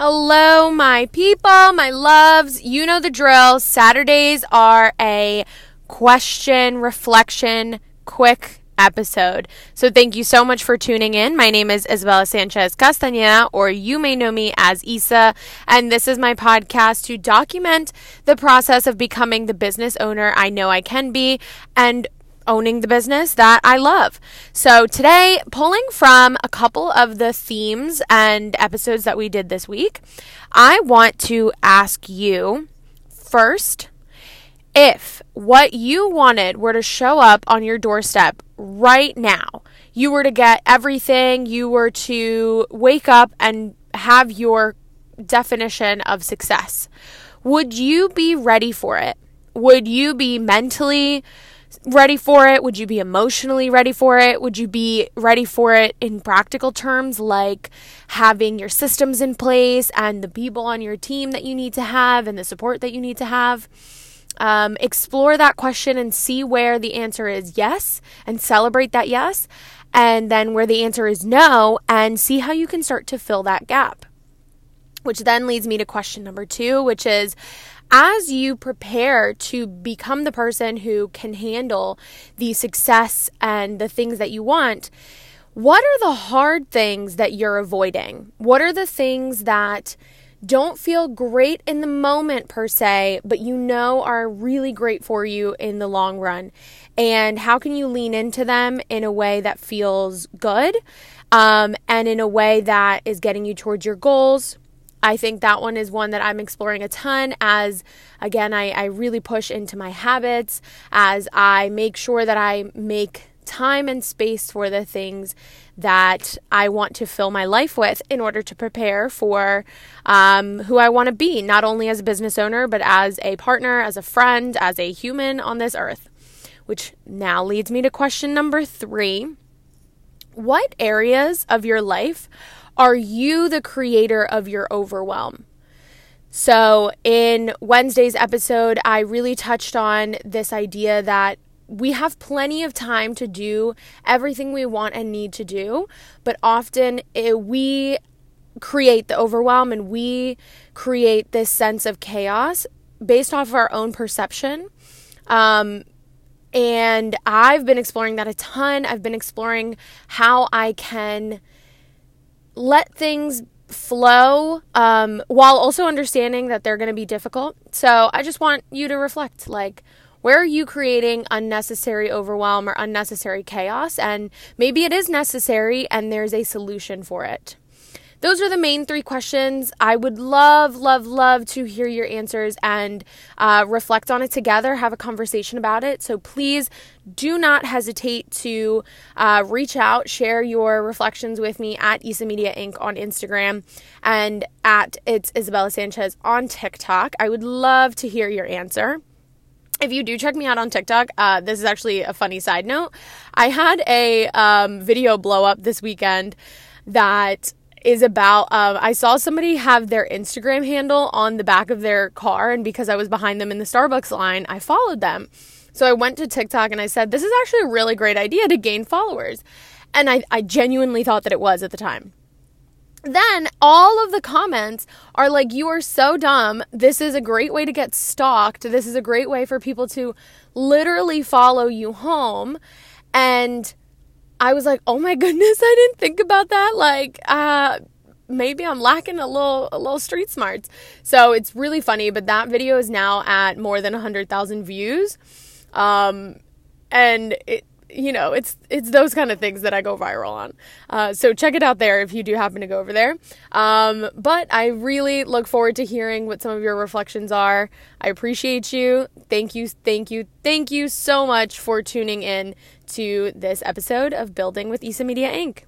Hello, my people, my loves. You know the drill. Saturdays are a question, reflection, quick episode. So thank you so much for tuning in. My name is Isabella Sanchez Castañeda, or you may know me as Isa, and this is my podcast to document the process of becoming the business owner I know I can be and owning the business that I love. So, today, pulling from a couple of the themes and episodes that we did this week, I want to ask you first if what you wanted were to show up on your doorstep right now, you were to get everything, you were to wake up and have your definition of success, would you be ready for it? Would you be mentally, ready for it? Would you be emotionally ready for it? Would you be ready for it in practical terms, like having your systems in place and the people on your team that you need to have and the support that you need to have? Um, explore that question and see where the answer is yes and celebrate that yes. And then where the answer is no, and see how you can start to fill that gap. Which then leads me to question number two, which is as you prepare to become the person who can handle the success and the things that you want, what are the hard things that you're avoiding? What are the things that don't feel great in the moment per se, but you know are really great for you in the long run? And how can you lean into them in a way that feels good um, and in a way that is getting you towards your goals? I think that one is one that I'm exploring a ton as, again, I, I really push into my habits, as I make sure that I make time and space for the things that I want to fill my life with in order to prepare for um, who I want to be, not only as a business owner, but as a partner, as a friend, as a human on this earth. Which now leads me to question number three What areas of your life are you the creator of your overwhelm? So, in Wednesday's episode, I really touched on this idea that we have plenty of time to do everything we want and need to do, but often it, we create the overwhelm and we create this sense of chaos based off of our own perception. Um, and I've been exploring that a ton. I've been exploring how I can let things flow um, while also understanding that they're going to be difficult. So I just want you to reflect like, where are you creating unnecessary overwhelm or unnecessary chaos? And maybe it is necessary and there's a solution for it. Those are the main three questions. I would love, love, love to hear your answers and uh, reflect on it together, have a conversation about it. So please do not hesitate to uh, reach out, share your reflections with me at Isa Media Inc. on Instagram and at It's Isabella Sanchez on TikTok. I would love to hear your answer if you do check me out on TikTok, uh, this is actually a funny side note. I had a um, video blow up this weekend that is about um, I saw somebody have their Instagram handle on the back of their car, and because I was behind them in the Starbucks line, I followed them. So I went to TikTok and I said, This is actually a really great idea to gain followers. And I, I genuinely thought that it was at the time. Then all of the comments are like, You are so dumb. This is a great way to get stalked. This is a great way for people to literally follow you home. And I was like, oh my goodness, I didn't think about that. Like, uh, maybe I'm lacking a little a little street smarts. So it's really funny, but that video is now at more than 100,000 views. Um, and it you know, it's it's those kind of things that I go viral on. Uh, so check it out there if you do happen to go over there. Um, but I really look forward to hearing what some of your reflections are. I appreciate you. Thank you, thank you, thank you so much for tuning in to this episode of Building with Isa Media Inc.